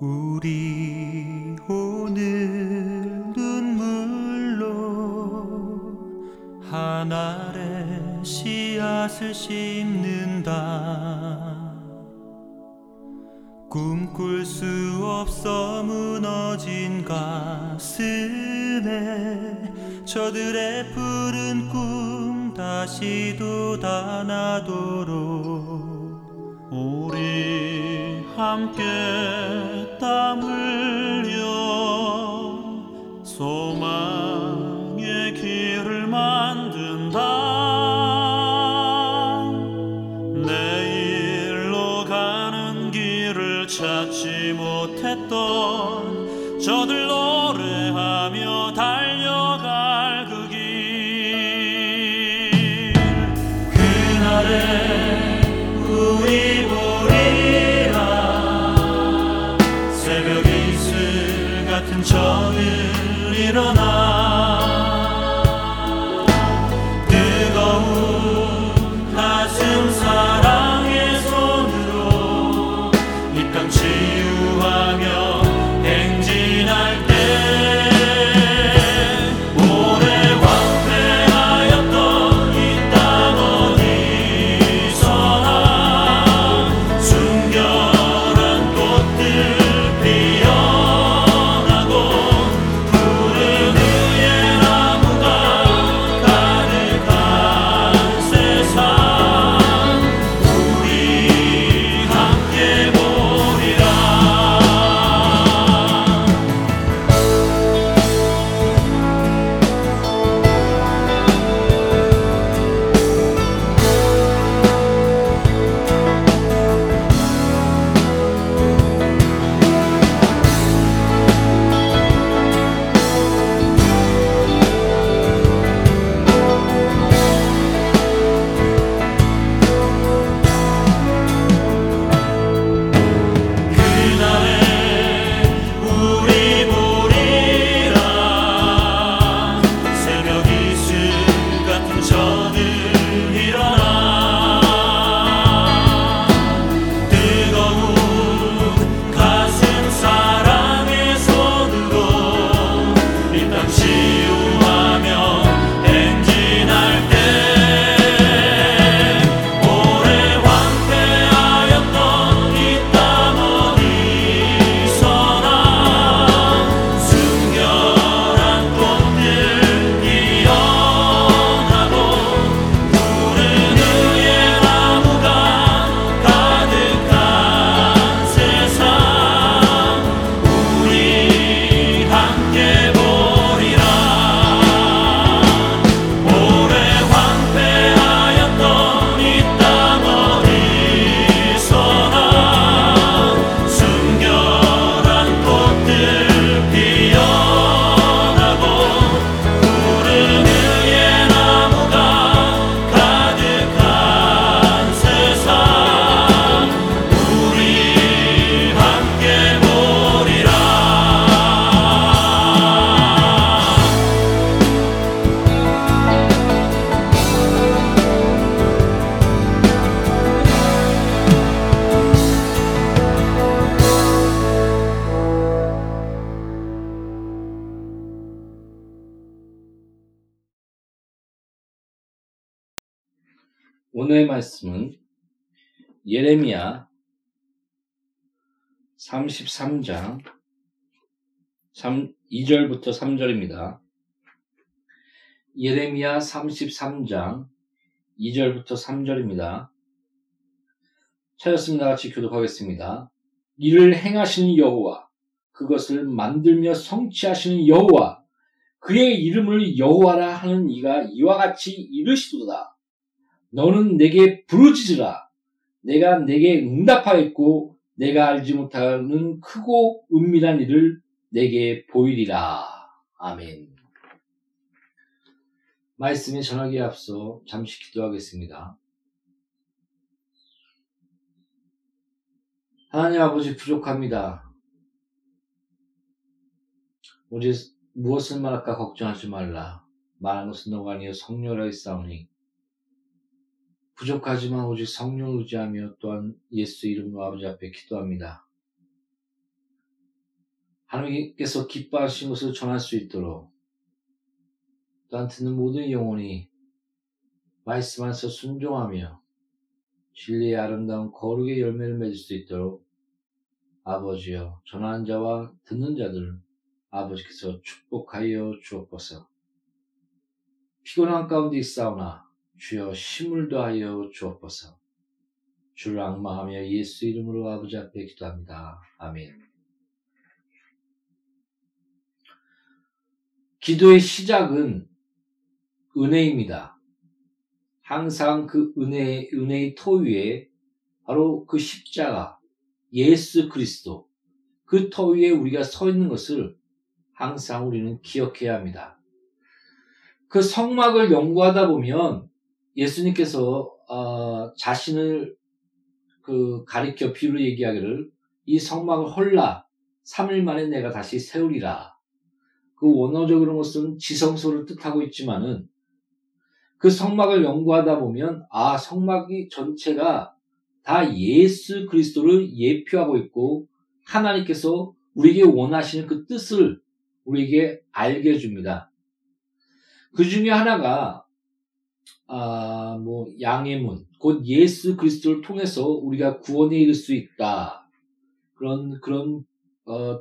우리 오늘 눈물로 하늘에 씨앗을 심는다. 꿈꿀 수 없어 무너진 가슴에 저들의 푸른 꿈 다시 돋아나도록 우리 함께 땀흘 이 땅 치유하며 행진할 오늘의 말씀은 예레미야 33장 3, 2절부터 3절입니다. 예레미야 33장 2절부터 3절입니다. 찾았습니다. 같이 교독하겠습니다. 이를 행하시는 여호와 그것을 만들며 성취하시는 여호와 그의 이름을 여호와라 하는 이가 이와 같이 이르시도다. 너는 내게 부르짖으라. 내가 내게 응답하였고 내가 알지 못하는 크고 은밀한 일을 내게 보이리라. 아멘. 말씀에 전하기에 앞서 잠시 기도하겠습니다. 하나님 아버지 부족합니다. 오직 무엇을 말할까 걱정하지 말라. 말하는 것은 너가 아니여 성령이라 했사오니 부족하지만 오직 성령을 의지하며 또한 예수 이름으로 아버지 앞에 기도합니다. 하나님께서 기뻐하신 것을 전할 수 있도록 또한 듣는 모든 영혼이 말씀 안에서 순종하며 진리의 아름다운 거룩의 열매를 맺을 수 있도록 아버지여 전하는 자와 듣는 자들 아버지께서 축복하여 주옵소서 피곤한 가운데 있사오나 주여 힘을 더하여 주옵소서 주를 악마하며 예수 이름으로 아버지 앞에 기도합니다. 아멘 기도의 시작은 은혜입니다. 항상 그 은혜, 은혜의 토 위에 바로 그 십자가, 예수 그리스도, 그터 위에 우리가 서 있는 것을 항상 우리는 기억해야 합니다. 그 성막을 연구하다 보면 예수님께서 어, 자신을 그 가리켜 비유로 얘기하기를 이 성막을 헐라 3일 만에 내가 다시 세우리라. 그 원어적으로 것은 지성소를 뜻하고 있지만은 그 성막을 연구하다 보면 아 성막이 전체가 다 예수 그리스도를 예표하고 있고 하나님께서 우리에게 원하시는 그 뜻을 우리에게 알게 해줍니다. 그 중에 하나가 아, 뭐 양의 문, 곧 예수 그리스도를 통해서 우리가 구원에 이를 수 있다. 그런 그런 어,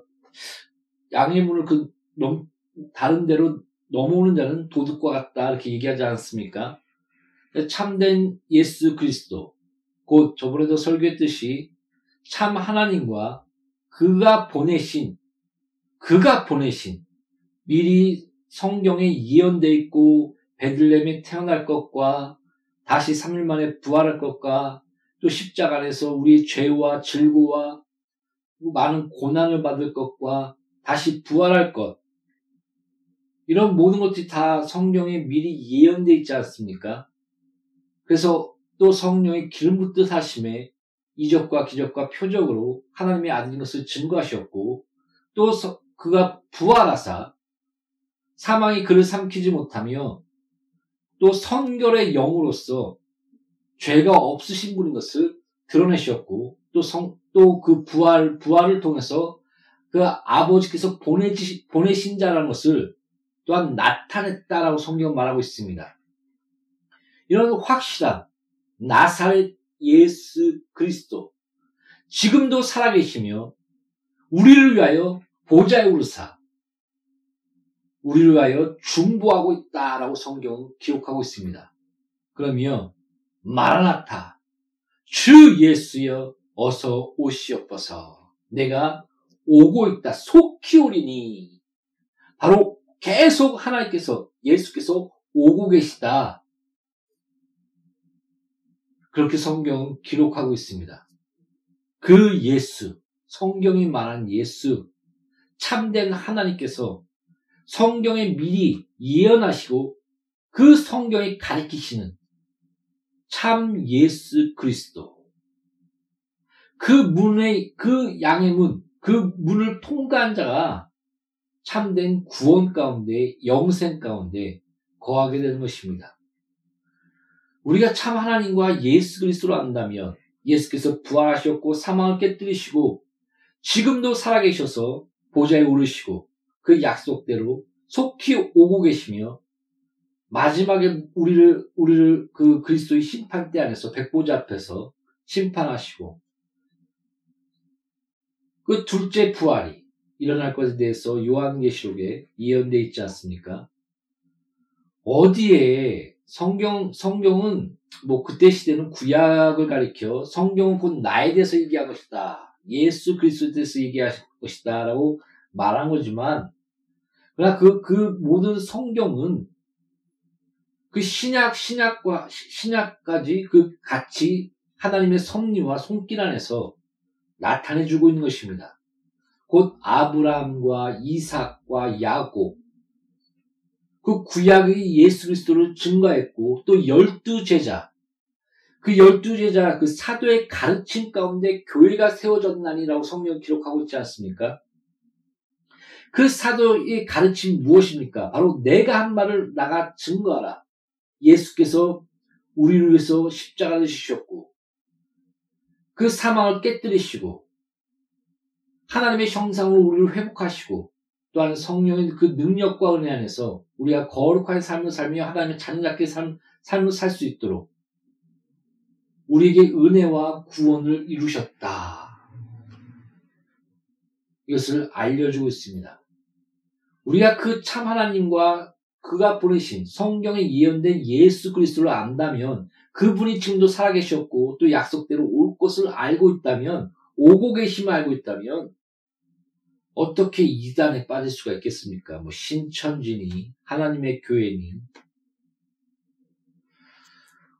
양의 문을 그 넘, 다른 데로 넘어오는 자는 도둑과 같다 이렇게 얘기하지 않습니까? 참된 예수 그리스도 곧 저번에도 설교했듯이 참 하나님과 그가 보내신 그가 보내신 미리 성경에 예언되어 있고 베들렘이 태어날 것과 다시 3일 만에 부활할 것과 또 십자가 안에서 우리 죄와 질고와 많은 고난을 받을 것과 다시 부활할 것 이런 모든 것들이 다 성경에 미리 예언되어 있지 않습니까? 그래서 또 성령의 기름 붓듯 하심에 이적과 기적과 표적으로 하나님의 아들인 것을 증거하셨고 또 그가 부활하사 사망이 그를 삼키지 못하며 또 성결의 영으로서 죄가 없으신 분인 것을 드러내셨고 또 성, 또 그 부활, 부활을 통해서 그 아버지께서 보내지, 보내신 자라는 것을 또한 나타냈다라고 성경 말하고 있습니다. 이런 확실한 나사렛 예수 그리스도 지금도 살아계시며 우리를 위하여 보좌에 오르사 우리를 위하여 중보하고 있다라고 성경은 기록하고 있습니다. 그러면 마라나타 주 예수여 어서 오시옵소서 내가 오고 있다 속히 오리니 바로 계속 하나님께서 예수께서 오고 계시다. 그렇게 성경은 기록하고 있습니다. 그 예수, 성경이 말한 예수, 참된 하나님께서 성경에 미리 예언하시고 그 성경에 가리키시는 참 예수 그리스도. 그 문의, 그 양의 문, 그 문을 통과한 자가 참된 구원 가운데 영생 가운데 거하게 되는 것입니다. 우리가 참 하나님과 예수 그리스도로 안다면 예수께서 부활하셨고 사망을 깨뜨리시고 지금도 살아계셔서 보좌에 오르시고 그 약속대로 속히 오고 계시며 마지막에 우리를 우리를 그 그리스도의 심판대 안에서 백보자 앞에서 심판하시고 그 둘째 부활이 일어날 것에 대해서 요한계시록에 예언되어 있지 않습니까? 어디에 성경 성경은 뭐 그때 시대는 구약을 가리켜 성경은 곧 나에 대해서 얘기한 것이다. 예수 그리스도에 대해서 얘기할 것이다라고 말한 거지만 그러나 그, 그 모든 성경은 그 신약, 신약과, 신약까지 그 같이 하나님의 섭리와 손길 안에서 나타내주고 있는 것입니다. 곧 아브라함과 이삭과 야곱 그 구약의 예수 그리스도를 증거했고 또 열두 제자 그 열두 제자 그 사도의 가르침 가운데 교회가 세워졌나니라고 성경 기록하고 있지 않습니까? 그 사도의 가르침 무엇입니까? 바로 내가 한 말을 나가 증거하라. 예수께서 우리를 위해서 십자가를 지셨고 그 사망을 깨뜨리시고 하나님의 형상으로 우리를 회복하시고 또한 성령의 그 능력과 은혜 안에서 우리가 거룩한 삶을 살며 하나님의 자녀답게 삶, 삶을 살 수 있도록 우리에게 은혜와 구원을 이루셨다. 이것을 알려주고 있습니다. 우리가 그 참 하나님과 그가 보내신 성경에 예언된 예수 그리스도를 안다면 그분이 지금도 살아계셨고 또 약속대로 올 것을 알고 있다면 오고 계심을 알고 있다면 어떻게 이단에 빠질 수가 있겠습니까? 뭐 신천지니 하나님의 교회니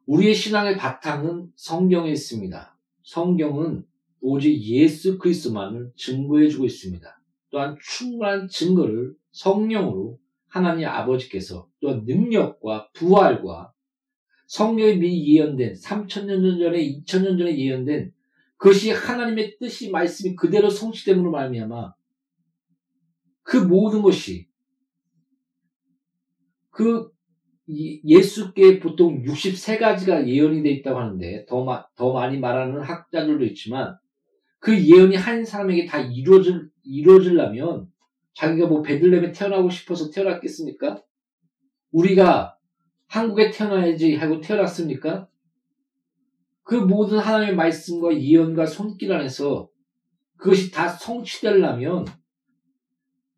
우리의 신앙의 바탕은 성경에 있습니다. 성경은 오직 예수 그리스도만을 증거해주고 있습니다. 또한 충분한 증거를 성령으로 하나님 아버지께서 또 능력과 부활과 성경에 미리 예언된 3천년 전에 2천년 전에 예언된 그것이 하나님의 뜻이 말씀이 그대로 성취됨으로 말미암아 그 모든 것이 그 예수께 보통 63가지가 예언이 되어 있다고 하는데 더, 마, 더 많이 말하는 학자들도 있지만 그 예언이 한 사람에게 다 이루어질, 이루어지려면 자기가 뭐 베들렘에 태어나고 싶어서 태어났겠습니까? 우리가 한국에 태어나야지 하고 태어났습니까? 그 모든 하나님의 말씀과 예언과 손길 안에서 그것이 다 성취되려면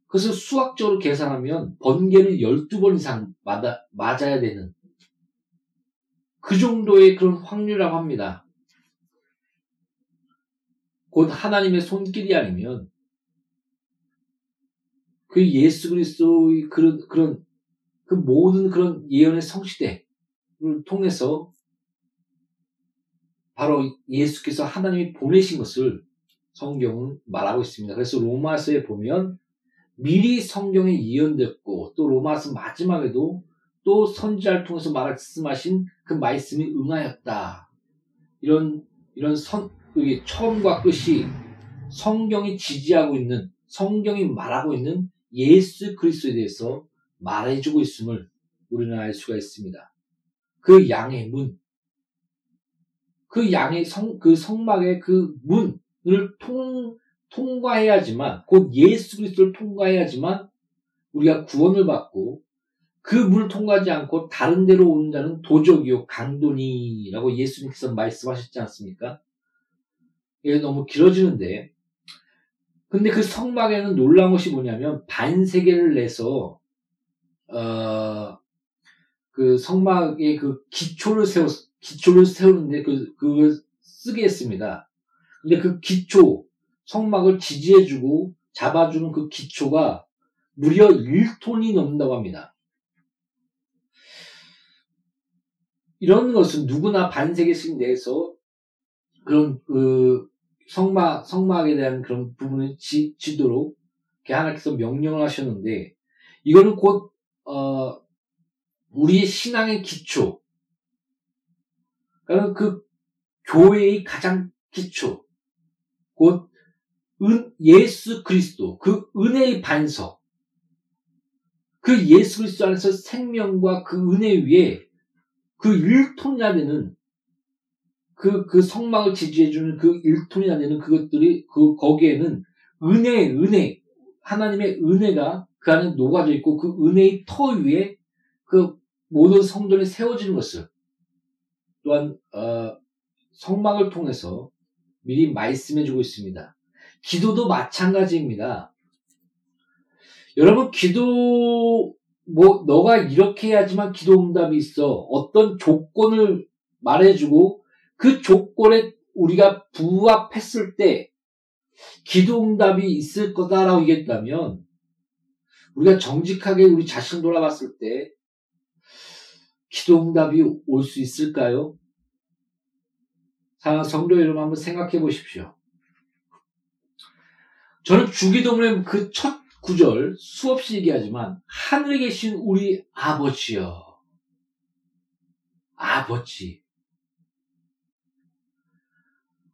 그것을 수학적으로 계산하면 번개를 12번 이상 맞아, 맞아야 되는 그 정도의 그런 확률이라고 합니다. 곧 하나님의 손길이 아니면 그 예수 그리스도의 그런 그런 그 모든 그런 예언의 성취대를 통해서 바로 예수께서 하나님이 보내신 것을 성경은 말하고 있습니다. 그래서 로마서에 보면 미리 성경에 예언됐고 또 로마서 마지막에도 또 선지자를 통해서 말씀하신 그 말씀이 응하였다. 이런 이런 선 처음과 끝이 성경이 지지하고 있는 성경이 말하고 있는 예수 그리스도에 대해서 말해주고 있음을 우리는 알 수가 있습니다. 그 양의 문, 그 양의 성, 그 성막의 그 문을 통, 통과해야지만, 곧 예수 그리스도를 통과해야지만 우리가 구원을 받고 그 문을 통과하지 않고 다른 데로 오는 자는 도적이요, 강도니라고 예수님께서 말씀하셨지 않습니까? 이게 너무 길어지는데, 근데 그 성막에는 놀라운 것이 뭐냐면, 반세계를 내서, 어, 그 성막의 그 기초를 세워, 기초를 세우는데 그, 그걸 쓰게 했습니다. 근데 그 기초, 성막을 지지해주고 잡아주는 그 기초가 무려 1톤이 넘는다고 합니다. 이런 것은 누구나 반세계씩 내에서 그런 그 성막 성막에 대한 그런 부분을 지, 지도록 하나님께서 명령을 하셨는데 이거는 곧 어, 우리의 신앙의 기초, 그러니까 그 교회의 가장 기초, 곧 은, 예수 그리스도, 그 은혜의 반석, 그 예수 그리스도 안에서 생명과 그 은혜 위에 그 1톤이나 되는 그, 그 성막을 지지해주는 그 1톤이나 되는 그것들이, 그, 거기에는 은혜, 은혜, 하나님의 은혜가 그 안에 녹아져 있고 그 은혜의 터 위에 그 모든 성전이 세워지는 것을 또한, 어, 성막을 통해서 미리 말씀해주고 있습니다. 기도도 마찬가지입니다. 여러분, 기도, 뭐, 너가 이렇게 해야지만 기도 응답이 있어. 어떤 조건을 말해주고 그 조건에 우리가 부합했을 때 기도 응답이 있을 거다라고 얘기했다면 우리가 정직하게 우리 자신 돌아봤을 때 기도 응답이 올 수 있을까요? 사랑하는 성도 여러분 한번 생각해 보십시오. 저는 주기도문의 그 첫 구절 수없이 얘기하지만 하늘에 계신 우리 아버지여 아버지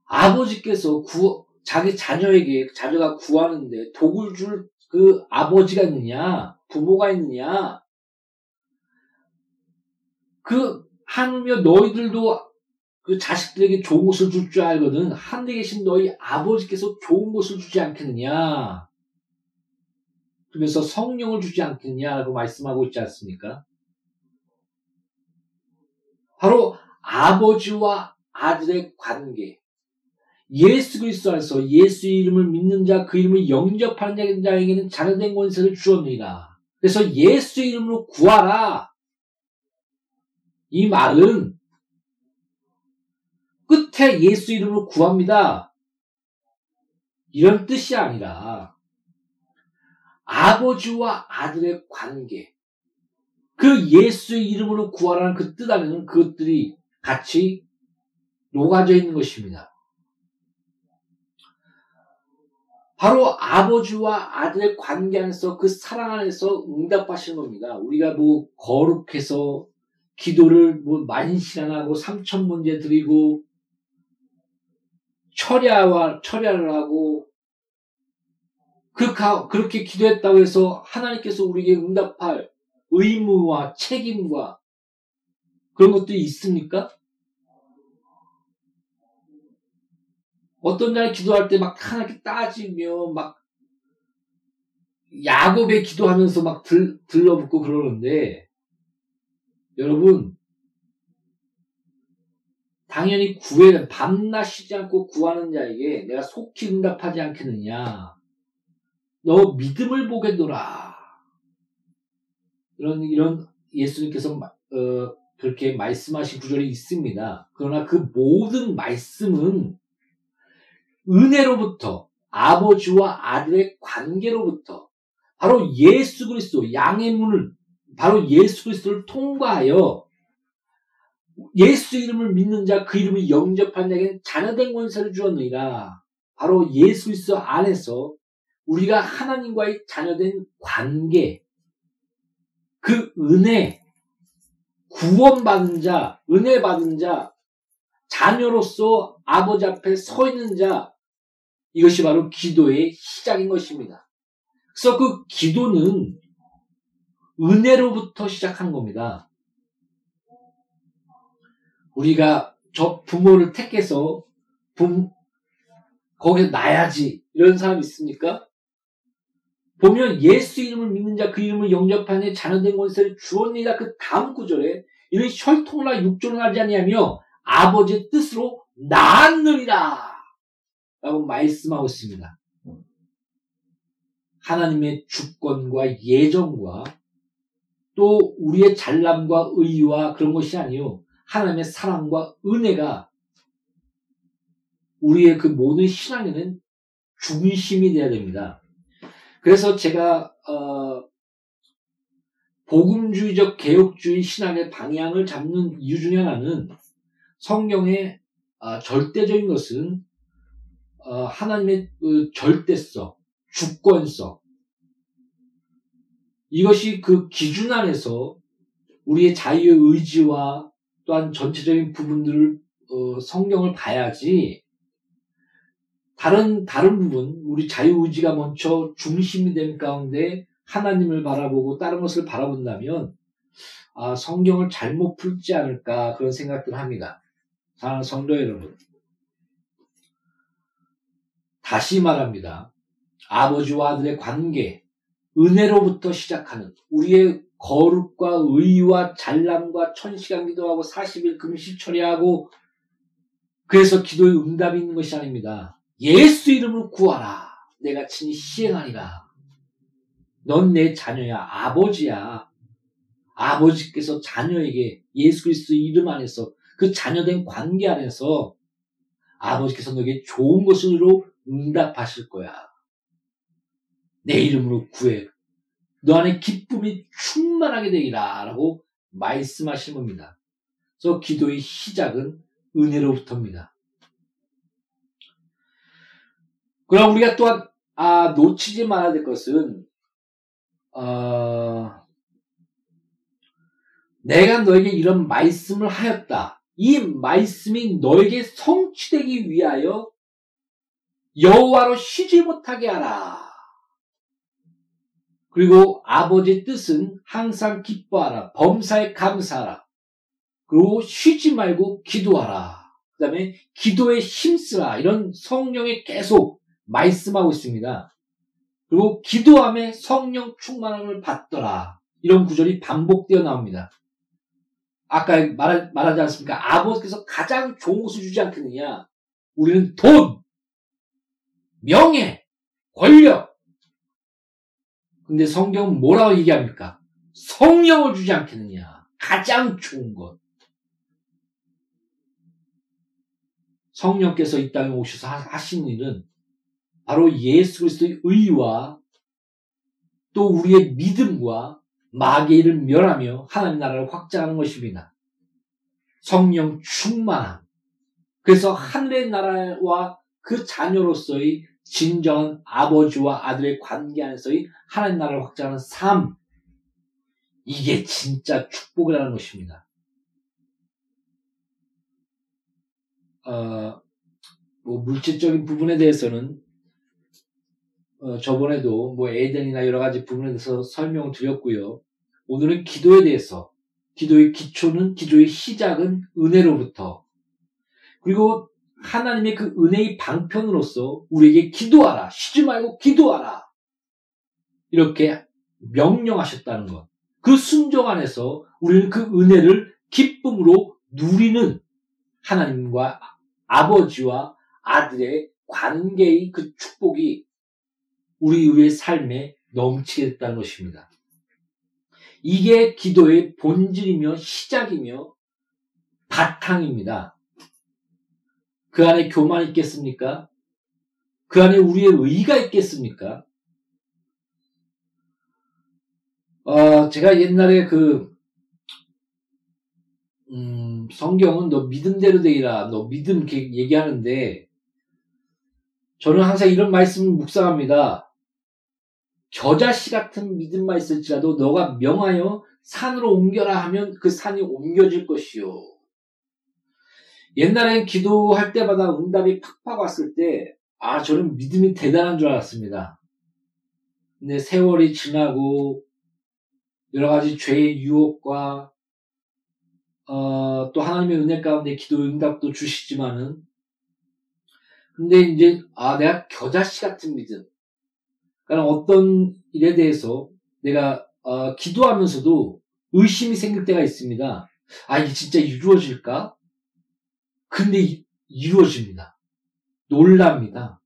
아버지께서 구, 자기 자녀에게 자녀가 구하는데 독을 줄 그 아버지가 있느냐 부모가 있느냐 그 하물며 너희들도 그 자식들에게 좋은 것을 줄 줄 알거든 하늘에 계신 너희 아버지께서 좋은 것을 주지 않겠느냐. 그러면서 성령을 주지 않겠냐라고 말씀하고 있지 않습니까? 바로 아버지와 아들의 관계. 예수 그리스도 안에서 예수의 이름을 믿는 자, 그 이름을 영접하는 자에게는 자녀된 권세를 주었느니라. 그래서 예수의 이름으로 구하라. 이 말은 끝에 예수 이름으로 구합니다. 이런 뜻이 아니라 아버지와 아들의 관계, 그 예수의 이름으로 구하라는 그 뜻 안에는 그것들이 같이 녹아져 있는 것입니다. 바로 아버지와 아들의 관계 안에서 그 사랑 안에서 응답하시는 겁니다. 우리가 뭐 거룩해서 기도를 뭐 만신하고 삼천 문제 드리고 철야와 철야를 하고 그 그렇게 기도했다고 해서 하나님께서 우리에게 응답할 의무와 책임과 그런 것들이 있습니까? 어떤 날 기도할 때 막 하나님께 따지며 막 야곱의 기도하면서 막 들, 들러붙고 그러는데 여러분 당연히 구해는 밤낮 쉬지 않고 구하는 자에게 내가 속히 응답하지 않겠느냐. 너 믿음을 보겠노라. 이런 이런 예수님께서 어, 그렇게 말씀하신 구절이 있습니다. 그러나 그 모든 말씀은 은혜로부터 아버지와 아들의 관계로부터 바로 예수 그리스도 양의 문을 바로 예수 그리스도를 통과하여 예수 이름을 믿는 자, 그 이름을 영접한 자에게는 자녀된 권세를 주었느니라. 바로 예수 그리스도 안에서 우리가 하나님과의 자녀된 관계, 그 은혜, 구원받은 자, 은혜 받은 자, 자녀로서 아버지 앞에 서 있는 자, 이것이 바로 기도의 시작인 것입니다. 그래서 그 기도는 은혜로부터 시작한 겁니다. 우리가 저 부모를 택해서 부, 거기에 놔야지 이런 사람 있습니까? 보면 예수 이름을 믿는 자 그 이름을 영접하는 자녀된 권세를 주었느니라 그 다음 구절에 이는 혈통이나 육조를 하지 아니하며 아버지의 뜻으로 낳았느니라 라고 말씀하고 있습니다. 하나님의 주권과 예정과 또 우리의 잘남과 의와 그런 것이 아니요 하나님의 사랑과 은혜가 우리의 그 모든 신앙에는 중심이 되어야 됩니다. 그래서 제가 어, 복음주의적 개혁주의 신앙의 방향을 잡는 이유 중에 하나는 성경의 어, 절대적인 것은 어, 하나님의 그 절대성, 주권성 이것이 그 기준 안에서 우리의 자유의 의지와 또한 전체적인 부분들을 어, 성경을 봐야지 다른 다른 부분 우리 자유 의지가 먼저 중심이 된 가운데 하나님을 바라보고 다른 것을 바라본다면 아, 성경을 잘못 풀지 않을까 그런 생각들을 합니다. 사랑하는 성도 여러분 다시 말합니다. 아버지와 아들의 관계 은혜로부터 시작하는 우리의 거룩과 의와 잘남과 천시간 기도하고 40일 금식 처리하고 그래서 기도의 응답이 있는 것이 아닙니다. 예수 이름으로 구하라. 내가 친히 시행하리라. 넌 내 자녀야. 아버지야. 아버지께서 자녀에게 예수 그리스도 이름 안에서 그 자녀된 관계 안에서 아버지께서 너에게 좋은 것으로 응답하실 거야. 내 이름으로 구해. 너 안에 기쁨이 충만하게 되리라 라고 말씀하신 겁니다. 그래서 기도의 시작은 은혜로부터입니다. 그럼 우리가 또한 아, 놓치지 말아야 될 것은 어, 내가 너에게 이런 말씀을 하였다. 이 말씀이 너에게 성취되기 위하여 여호와로 쉬지 못하게 하라. 그리고 아버지 뜻은 항상 기뻐하라. 범사에 감사하라. 그리고 쉬지 말고 기도하라. 그 다음에 기도에 힘쓰라. 이런 성령에 계속 말씀하고 있습니다. 그리고 기도함에 성령 충만함을 받더라. 이런 구절이 반복되어 나옵니다. 아까 말, 말하지 않습니까? 아버지께서 가장 좋은 것을 주지 않겠느냐? 우리는 돈, 명예, 권력. 근데 성경은 뭐라고 얘기합니까? 성령을 주지 않겠느냐? 가장 좋은 것. 성령께서 이 땅에 오셔서 하신 일은 바로 예수 그리스도의 의와 또 우리의 믿음과 일을 멸하며 하나님 나라를 확장하는 것입니다. 성령 충만함. 그래서 하늘의 나라와 그 자녀로서의 진정한 아버지와 아들의 관계 안에서의 하나님 나라를 확장하는 삶. 이게 진짜 축복이라는 것입니다. 어, 뭐 물질적인 부분에 대해서는 어, 저번에도 뭐 에덴이나 여러 가지 부분에 대해서 설명을 드렸고요. 오늘은 기도에 대해서 기도의 기초는 기도의 시작은 은혜로부터 그리고 하나님의 그 은혜의 방편으로서 우리에게 기도하라 쉬지 말고 기도하라 이렇게 명령하셨다는 것. 그 순종 안에서 우리는 그 은혜를 기쁨으로 누리는 하나님과 아버지와 아들의 관계의 그 축복이 우리 우리의 삶에 넘치게 됐다는 것입니다. 이게 기도의 본질이며 시작이며 바탕입니다. 그 안에 교만 있겠습니까? 그 안에 우리의 의가 있겠습니까? 어, 제가 옛날에 그, 음, 성경은 너 믿음대로 되리라, 너 믿음 얘기하는데, 저는 항상 이런 말씀을 묵상합니다. 겨자씨 같은 믿음만 있을지라도 너가 명하여 산으로 옮겨라 하면 그 산이 옮겨질 것이요. 옛날엔 기도할 때마다 응답이 팍팍 왔을 때, 아, 저는 믿음이 대단한 줄 알았습니다. 근데 세월이 지나고, 여러 가지 죄의 유혹과, 어, 또 하나님의 은혜 가운데 기도 응답도 주시지만은, 근데 이제, 아, 내가 겨자씨 같은 믿음. 그러니까 어떤 일에 대해서 내가, 어, 기도하면서도 의심이 생길 때가 있습니다. 아, 이게 진짜 이루어질까? 근데 이, 이루어집니다. 놀랍니다.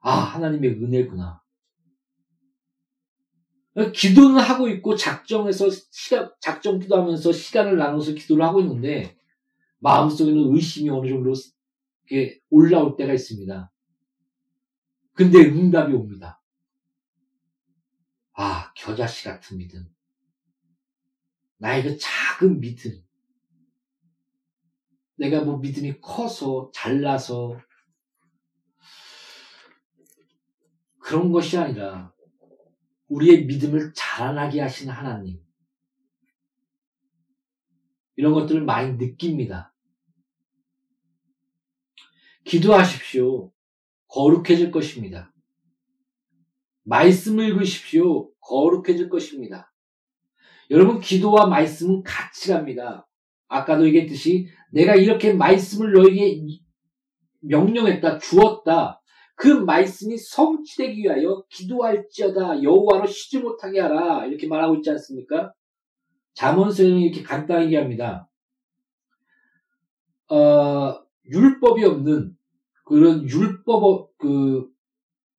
아, 하나님의 은혜구나. 기도는 하고 있고 작정해서 시간 작정 기도하면서 시간을 나눠서 기도를 하고 있는데 마음속에는 의심이 어느 정도 이렇게 올라올 때가 있습니다. 근데 응답이 옵니다. 아, 겨자씨 같은 믿음. 나의 그 작은 믿음. 내가 뭐 믿음이 커서, 잘나서, 그런 것이 아니라, 우리의 믿음을 자라나게 하신 하나님. 이런 것들을 많이 느낍니다. 기도하십시오. 거룩해질 것입니다. 말씀을 읽으십시오. 거룩해질 것입니다. 여러분, 기도와 말씀은 같이 갑니다. 아까도 얘기했듯이 내가 이렇게 말씀을 너에게 명령했다, 주었다. 그 말씀이 성취되기 위하여 기도할지어다 여호와로 쉬지 못하게 하라 이렇게 말하고 있지 않습니까? 잠언서에는 이렇게 간단히 얘기합니다. 어, 율법이 없는 그런 율법 그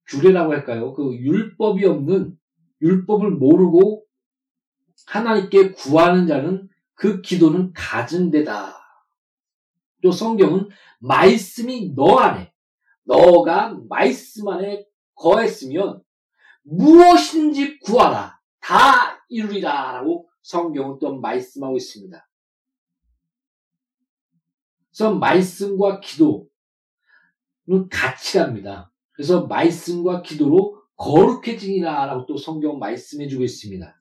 규례라고 할까요? 그 율법이 없는 율법을 모르고 하나님께 구하는 자는 그 기도는 가진 데다. 또 성경은 말씀이 너 안에 너가 말씀 안에 거했으면 무엇인지 구하라. 다 이루리라. 라고 성경은 또 말씀하고 있습니다. 그래서 말씀과 기도는 같이 갑니다. 그래서 말씀과 기도로 거룩해지니라. 라고 또 성경 말씀해주고 있습니다.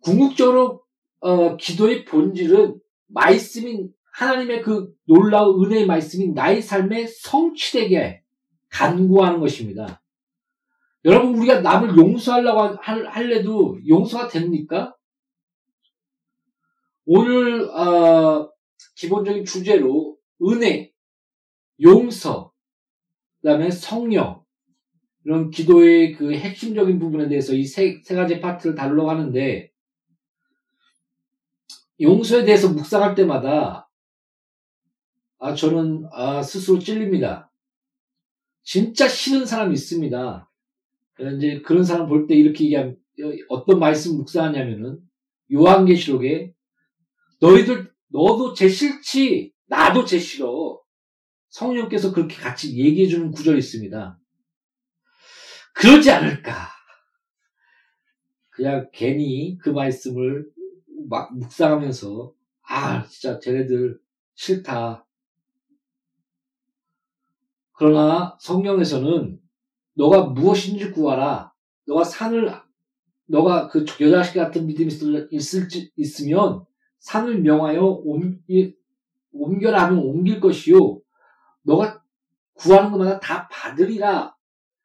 궁극적으로 어, 기도의 본질은 말씀인 하나님의 그 놀라운 은혜의 말씀이 나의 삶에 성취되게 간구하는 것입니다. 여러분 우리가 남을 용서하려고 할래도 용서가 됩니까? 오늘 어, 기본적인 주제로 은혜, 용서, 그 다음에 성령, 이런 기도의 그 핵심적인 부분에 대해서 이 세 세 가지 파트를 다루려고 하는데, 용서에 대해서 묵상할 때마다, 아, 저는, 아, 스스로 찔립니다. 진짜 싫은 사람이 있습니다. 이제 그런 사람 볼 때 이렇게 얘기하면, 어떤 말씀 묵상하냐면은, 요한계시록에, 너희들, 너도 제 싫지, 나도 제 싫어. 성령께서 그렇게 같이 얘기해주는 구절이 있습니다. 그러지 않을까. 그냥 괜히 그 말씀을 막 묵상하면서, 아, 진짜 쟤네들 싫다. 그러나 성경에서는 너가 무엇인지 구하라. 너가 산을, 너가 그 여자식 같은 믿음이 있을, 있으면 산을 명하여 옮, 옮겨라 하면 옮길 것이요. 너가 구하는 것마다 다 받으리라.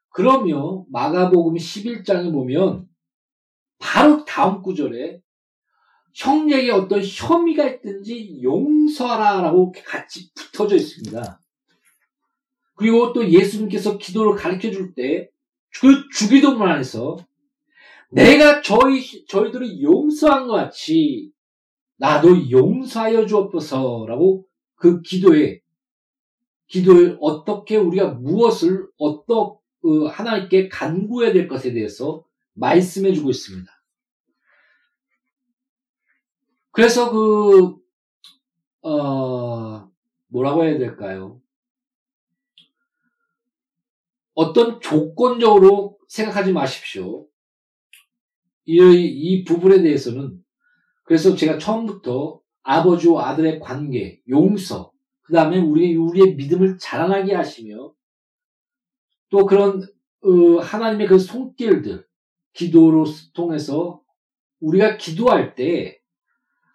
그러면 마가복음 11장에 보면 바로 다음 구절에 형제에게 어떤 혐의가 있든지 용서하라라고 같이 붙어져 있습니다. 그리고 또 예수님께서 기도를 가르쳐 줄 때 그 주기도문 안에서 내가 저희 저희들을 용서한 것 같이 나도 용서하여 주옵소서라고 그 기도에 기도에 어떻게 우리가 무엇을 어떻게 그 하나님께 간구해야 될 것에 대해서 말씀해 주고 있습니다. 그래서 그, 어, 뭐라고 해야 될까요? 어떤 조건적으로 생각하지 마십시오. 이, 이 부분에 대해서는 그래서 제가 처음부터 아버지와 아들의 관계, 용서, 그 다음에 우리, 우리의 믿음을 자라나게 하시며 또 그런 어, 하나님의 그 손길들 기도로 통해서 우리가 기도할 때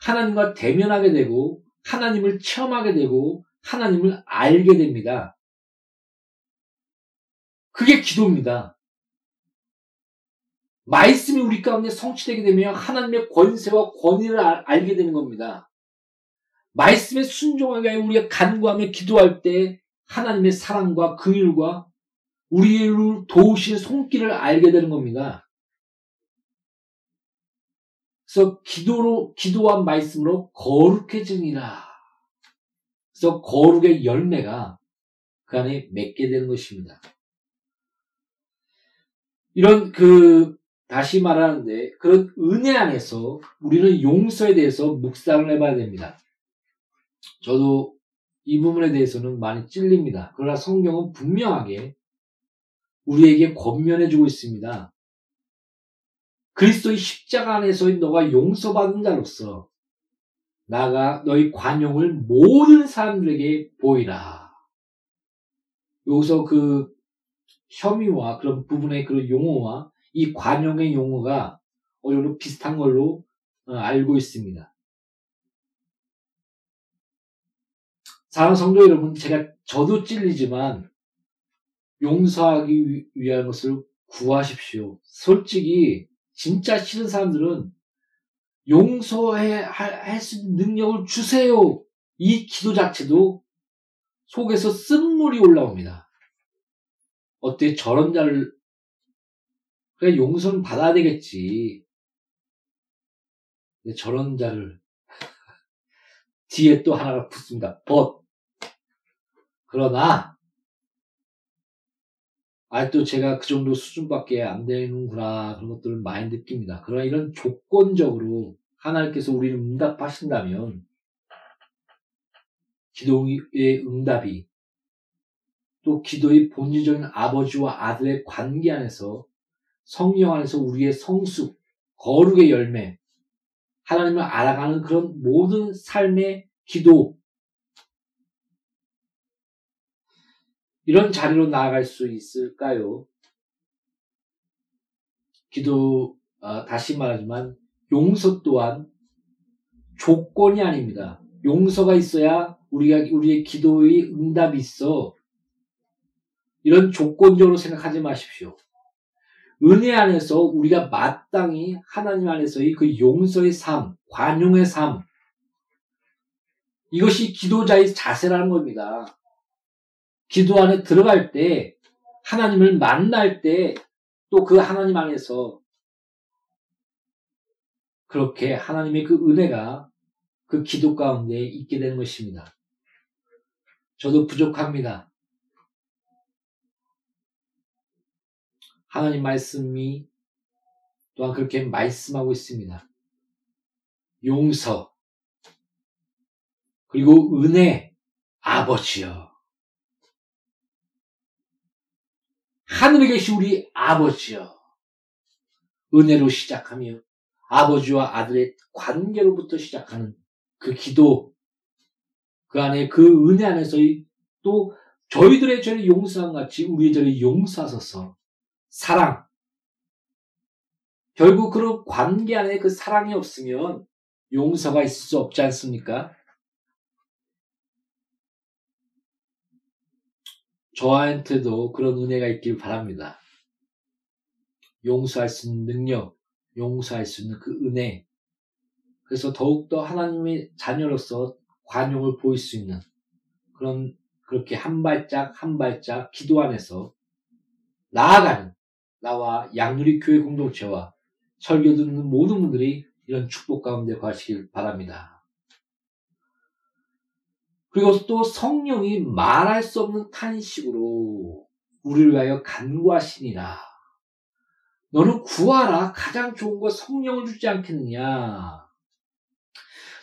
하나님과 대면하게 되고 하나님을 체험하게 되고 하나님을 알게 됩니다. 그게 기도입니다. 말씀이 우리 가운데 성취되게 되면 하나님의 권세와 권위를 알게 되는 겁니다. 말씀에 순종하게 우리가 간구하며 기도할 때 하나님의 사랑과 긍휼과 우리를 도우신 손길을 알게 되는 겁니다. 그래서 기도로 기도한 말씀으로 거룩해지니라. 그래서 거룩의 열매가 그 안에 맺게 되는 것입니다. 이런 그 다시 말하는데 그런 은혜 안에서 우리는 용서에 대해서 묵상을 해봐야 됩니다. 저도 이 부분에 대해서는 많이 찔립니다. 그러나 성경은 분명하게 우리에게 권면해주고 있습니다. 그리스도의 십자가 안에서의 너가 용서받은 자로서 나가 너희 관용을 모든 사람들에게 보이라. 여기서 그 혐의와 그런 부분의 그런 용어와 이 관용의 용어가 어느 정도 비슷한 걸로 어, 알고 있습니다. 사랑 성도 여러분, 제가 저도 찔리지만 용서하기 위한 것을 구하십시오. 솔직히 진짜 싫은 사람들은 용서해 할 수 있는 능력을 주세요. 이 기도 자체도 속에서 쓴물이 올라옵니다. 어때 저런 자를 그래 용서는 받아야 되겠지. 저런 자를 뒤에 또 하나가 붙습니다. 벗. 그러나 아직도 제가 그 정도 수준밖에 안 되는구나 그런 것들을 많이 느낍니다. 그러나 이런 조건적으로 하나님께서 우리를 응답하신다면 기도의 응답이 또 기도의 본질적인 아버지와 아들의 관계 안에서 성령 안에서 우리의 성숙, 거룩의 열매, 하나님을 알아가는 그런 모든 삶의 기도, 이런 자리로 나아갈 수 있을까요? 기도, 어, 다시 말하지만 용서 또한 조건이 아닙니다. 용서가 있어야 우리가, 우리의 기도의 응답이 있어. 이런 조건적으로 생각하지 마십시오. 은혜 안에서 우리가 마땅히 하나님 안에서의 그 용서의 삶, 관용의 삶, 이것이 기도자의 자세라는 겁니다. 기도 안에 들어갈 때, 하나님을 만날 때, 또 그 하나님 안에서 그렇게 하나님의 그 은혜가 그 기도 가운데 있게 되는 것입니다. 저도 부족합니다. 하나님 말씀이 또한 그렇게 말씀하고 있습니다. 용서, 그리고 은혜, 아버지요. 하늘에 계신 우리 아버지요. 은혜로 시작하며 아버지와 아들의 관계로부터 시작하는 그 기도, 그 안에 그 은혜 안에서의 또 저희들의 죄를 용서한 같이 우리의 죄를 용서하소서 사랑. 결국 그런 관계 안에 그 사랑이 없으면 용서가 있을 수 없지 않습니까? 저한테도 그런 은혜가 있길 바랍니다. 용서할 수 있는 능력, 용서할 수 있는 그 은혜. 그래서 더욱더 하나님의 자녀로서 관용을 보일 수 있는 그런 그렇게 한 발짝 한 발짝 기도 안에서 나아가는 나와 양누리 교회 공동체와 설교 듣는 모든 분들이 이런 축복 가운데 가시길 바랍니다. 그리고 또 성령이 말할 수 없는 탄식으로 우리를 위하여 간구하시니라. 너는 구하라. 가장 좋은 거 성령을 주지 않겠느냐.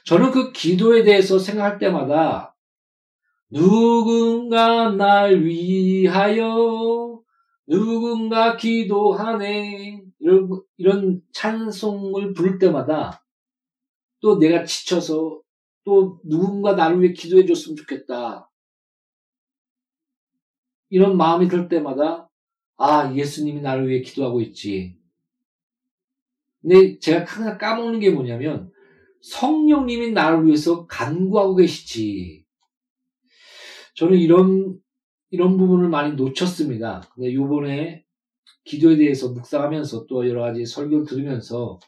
저는 그 기도에 대해서 생각할 때마다 누군가 날 위하여 누군가 기도하네 이런, 이런 찬송을 부를 때마다 또 내가 지쳐서 또 누군가 나를 위해 기도해 줬으면 좋겠다. 이런 마음이 들 때마다 아, 예수님이 나를 위해 기도하고 있지. 근데 제가 항상 까먹는 게 뭐냐면 성령님이 나를 위해서 간구하고 계시지. 저는 이런 이런 부분을 많이 놓쳤습니다. 근데 요번에 기도에 대해서 묵상하면서 또 여러 가지 설교를 들으면서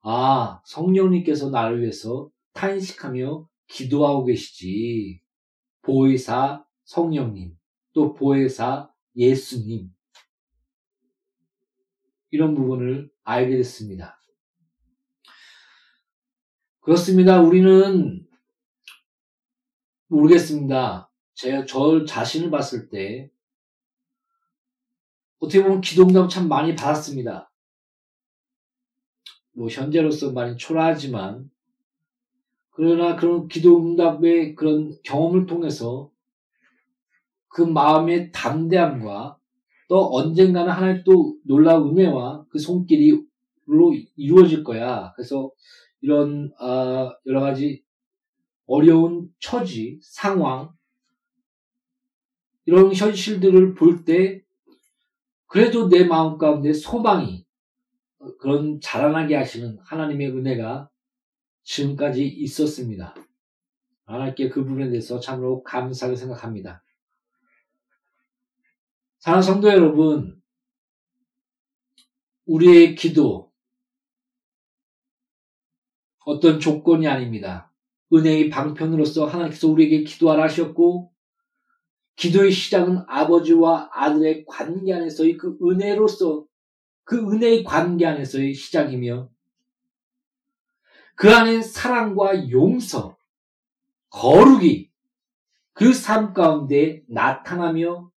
아, 성령님께서 나를 위해서 탄식하며 기도하고 계시지. 보혜사 성령님, 또 보혜사 예수님. 이런 부분을 알게 됐습니다. 그렇습니다. 우리는 모르겠습니다. 제가 저 자신을 봤을 때 어떻게 보면 기도응답 참 많이 받았습니다. 뭐 현재로서 많이 초라하지만 그러나 그런 기도응답의 그런 경험을 통해서 그 마음의 담대함과 또 언젠가는 하나님 또 놀라운 은혜와 그 손길이로 이루어질 거야. 그래서 이런 어, 여러 가지 어려운 처지, 상황 이런 현실들을 볼 때 그래도 내 마음 가운데 소망이 그런 자라나게 하시는 하나님의 은혜가 지금까지 있었습니다. 하나님께 그 부분에 대해서 참으로 감사하게 생각합니다. 사랑하는 성도 여러분, 우리의 기도, 어떤 조건이 아닙니다. 은혜의 방편으로서 하나님께서 우리에게 기도하라 하셨고, 기도의 시작은 아버지와 아들의 관계 안에서의 그 은혜로서, 그 은혜의 관계 안에서의 시작이며, 그 안에 사랑과 용서, 거룩이 그 삶 가운데 나타나며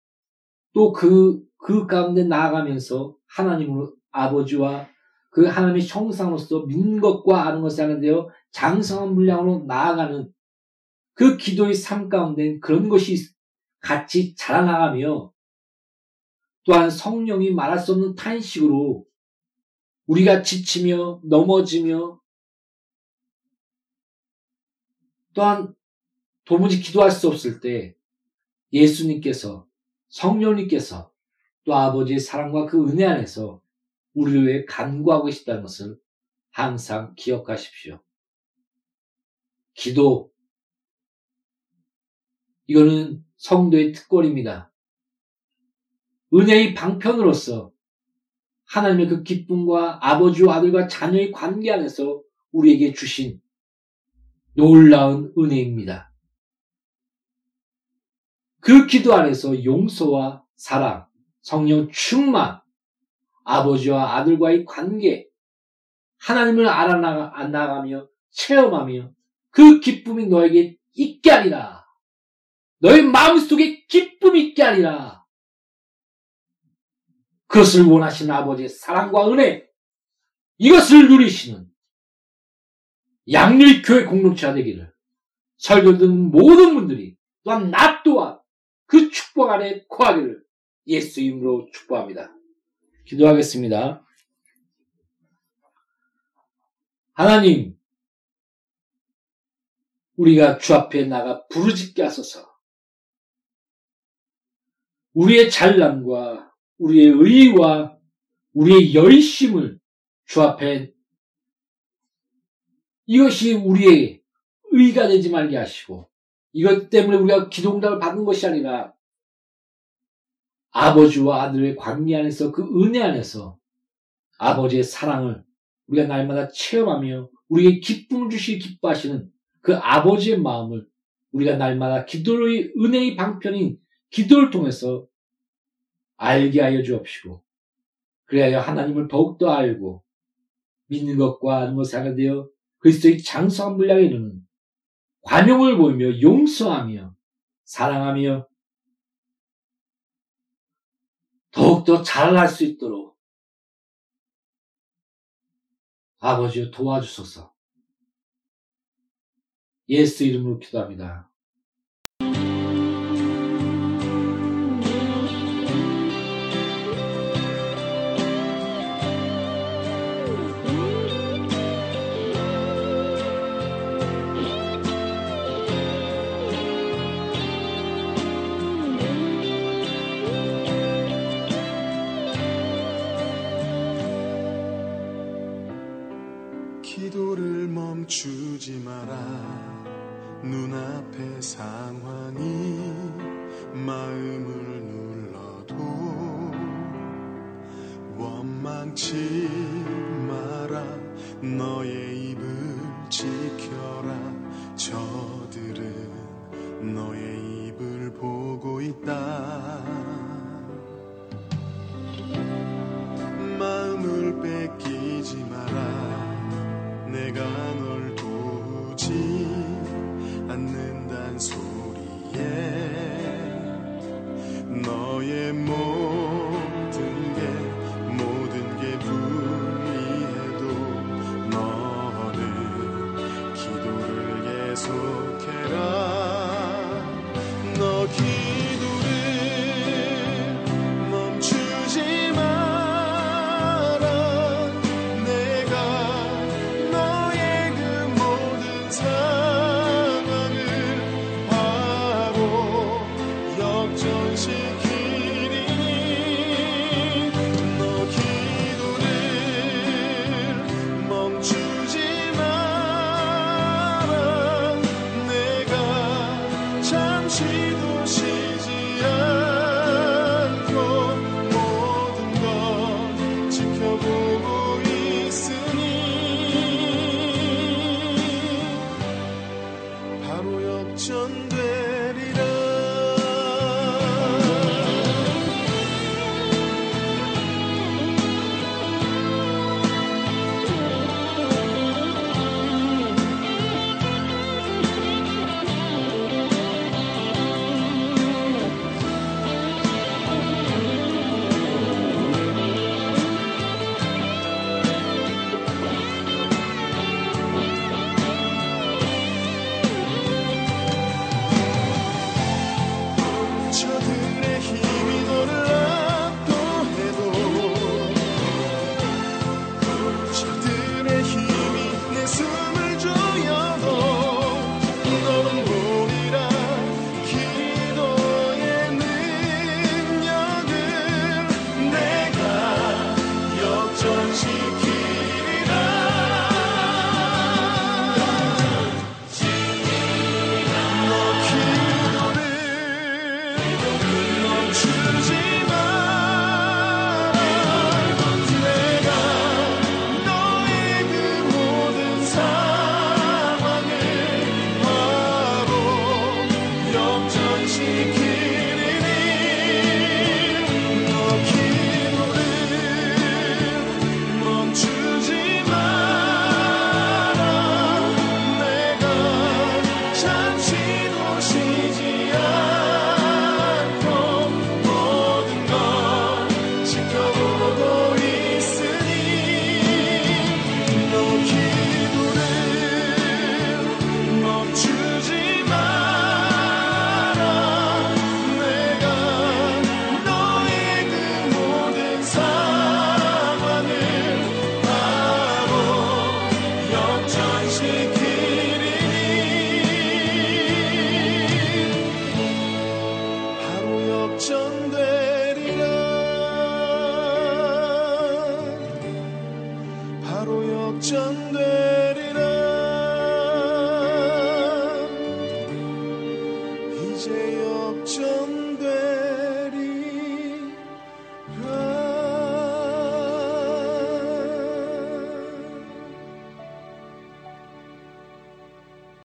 또 그, 그 가운데 나아가면서 하나님으로 아버지와 그 하나님의 형상으로서 믿는 것과 아는 것을 하는 데요. 장성한 분량으로 나아가는 그 기도의 삶 가운데 그런 것이 같이 자라나가며 또한 성령이 말할 수 없는 탄식으로 우리가 지치며 넘어지며 또한 도무지 기도할 수 없을 때 예수님께서 성령님께서 또 아버지의 사랑과 그 은혜 안에서 우리를 위해 간구하고 계시다는 것을 항상 기억하십시오. 기도. 이거는 성도의 특권입니다. 은혜의 방편으로서 하나님의 그 기쁨과 아버지와 아들과 자녀의 관계 안에서 우리에게 주신 놀라운 은혜입니다. 그 기도 안에서 용서와 사랑, 성령 충만, 아버지와 아들과의 관계, 하나님을 알아나가며 체험하며 그 기쁨이 너에게 있게 하리라. 너의 마음속에 기쁨이 있게 하리라. 그것을 원하시는 아버지의 사랑과 은혜, 이것을 누리시는 양일교회 공동체가 되기를 설교 듣는 모든 분들이 또한 나 또한 그 축복 안에 거하기를 예수 이름으로 축복합니다. 기도하겠습니다. 하나님, 우리가 주 앞에 나가 부르짖게 하소서. 우리의 잘남과 우리의 의와 우리의 열심을 주 앞에 이것이 우리의 의가 되지 말게 하시고 이것 때문에 우리가 기도응답을 받은 것이 아니라 아버지와 아들의 관계 안에서 그 은혜 안에서 아버지의 사랑을 우리가 날마다 체험하며 우리에게 기쁨을 주시 기뻐하시는 그 아버지의 마음을 우리가 날마다 기도의 은혜의 방편인 기도를 통해서 알게 하여 주옵시고 그래야 하나님을 더욱더 알고 믿는 것과 아는 것을 하게 되어 그리스도의 장성한 분량에 이르는 관용을 보이며 용서하며 사랑하며 더욱더 잘할 수 있도록 아버지여 도와주소서. 예수 이름으로 기도합니다. 멈추지 마라. 눈앞의 상황이 마음을 눌러도 원망치 마라. 너의 입을 지켜라. 저들은 너의 입을 보고 있다